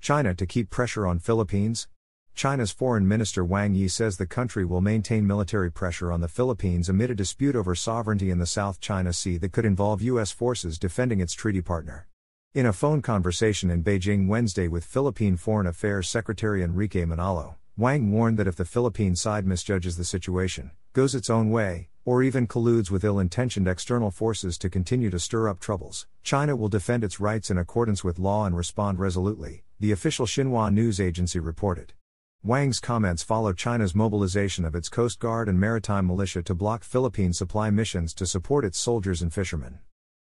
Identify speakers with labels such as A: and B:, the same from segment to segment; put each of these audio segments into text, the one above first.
A: China to keep pressure on Philippines? China's Foreign Minister Wang Yi says the country will maintain military pressure on the Philippines amid a dispute over sovereignty in the South China Sea that could involve U.S. forces defending its treaty partner. In a phone conversation in Beijing Wednesday with Philippine Foreign Affairs Secretary Enrique Manalo, Wang warned that if the Philippine side misjudges the situation, goes its own way, or even colludes with ill intentioned external forces to continue to stir up troubles, China will defend its rights in accordance with law and respond resolutely, the official Xinhua news agency reported. Wang's comments follow China's mobilization of its Coast Guard and maritime militia to block Philippine supply missions to support its soldiers and fishermen.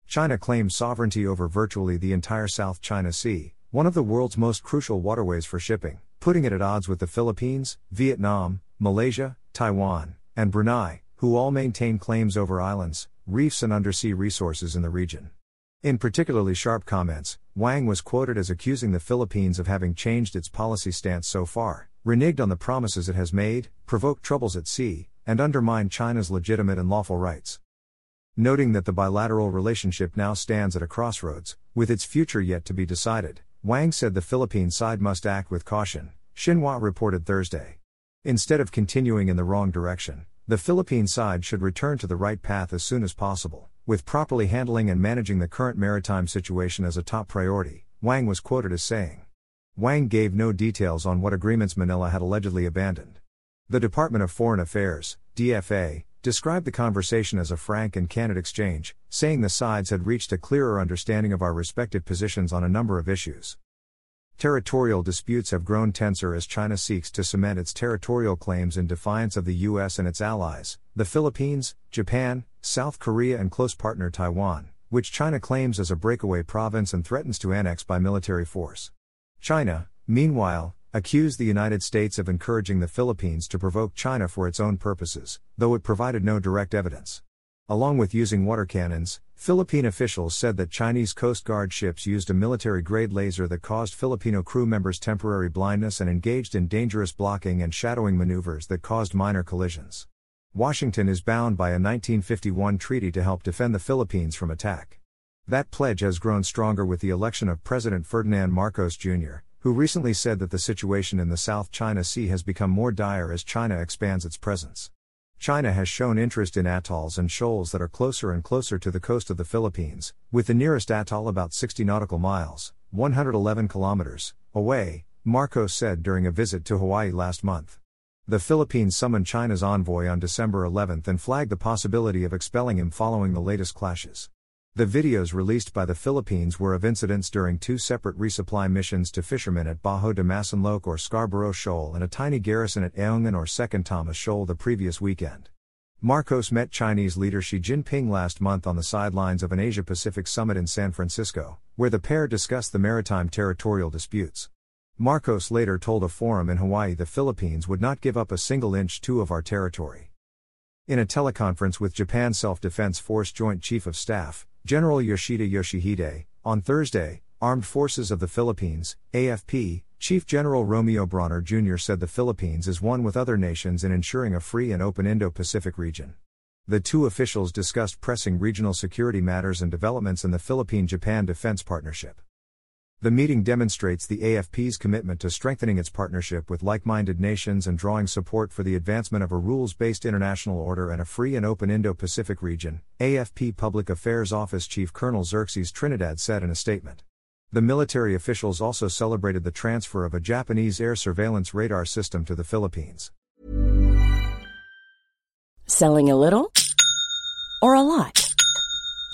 A: China claims sovereignty over virtually the entire South China Sea, one of the world's most crucial waterways for shipping, putting it at odds with the Philippines, Vietnam, Malaysia, Taiwan, and Brunei, who all maintain claims over islands, reefs, and undersea resources in the region. In particularly sharp comments, Wang was quoted as accusing the Philippines of having changed its policy stance so far, reneged on the promises it has made, provoked troubles at sea, and undermined China's legitimate and lawful rights noting that the bilateral relationship now stands at a crossroads, with its future yet to be decided. Wang said the Philippine side must act with caution, Xinhua reported Thursday. Instead of continuing in the wrong direction, the Philippine side should return to the right path as soon as possible, with properly handling and managing the current maritime situation as a top priority, Wang was quoted as saying. Wang gave no details on what agreements Manila had allegedly abandoned. The Department of Foreign Affairs, DFA, described the conversation as a frank and candid exchange, saying the sides had reached a clearer understanding of our respective positions on a number of issues. Territorial disputes have grown tenser as China seeks to cement its territorial claims in defiance of the US and its allies, the Philippines, Japan, South Korea, and close partner Taiwan, which China claims as a breakaway province and threatens to annex by military force. China, meanwhile, accused the United States of encouraging the Philippines to provoke China for its own purposes, though it provided no direct evidence. Along with using water cannons, Philippine officials said that Chinese Coast Guard ships used a military grade laser that caused Filipino crew members temporary blindness and engaged in dangerous blocking and shadowing maneuvers that caused minor collisions. Washington is bound by a 1951 treaty to help defend the Philippines from attack. That pledge has grown stronger with the election of President Ferdinand Marcos Jr., who recently said that the situation in the South China Sea has become more dire as China expands its presence. China has shown interest in atolls and shoals that are closer and closer to the coast of the Philippines, with the nearest atoll about 60 nautical miles, 111 kilometers, away, Marcos said during a visit to Hawaii last month. The Philippines summoned China's envoy on December 11 and flagged the possibility of expelling him following the latest clashes. The videos released by the Philippines were of incidents during two separate resupply missions to fishermen at Bajo de Masinloc or Scarborough Shoal and a tiny garrison at Ayungin or Second Thomas Shoal the previous weekend. Marcos met Chinese leader Xi Jinping last month on the sidelines of an Asia Pacific summit in San Francisco, where the pair discussed the maritime territorial disputes. Marcos later told a forum in Hawaii the Philippines would not give up a single inch two of our territory. In a teleconference with Japan's Self Defense Force Joint Chief of Staff, General Yoshida Yoshihide, on Thursday, Armed Forces of the Philippines, AFP, Chief General Romeo Brawner Jr. said the Philippines is one with other nations in ensuring a free and open Indo Pacific region. The two officials discussed pressing regional security matters and developments in the Philippine Japan Defense Partnership. The meeting demonstrates the AFP's commitment to strengthening its partnership with like minded nations and drawing support for the advancement of a rules based international order and a free and open Indo Pacific region, AFP Public Affairs Office Chief Colonel Xerxes Trinidad said in a statement. The military officials also celebrated the transfer of a Japanese air surveillance radar system to the Philippines.
B: Selling a little or a lot?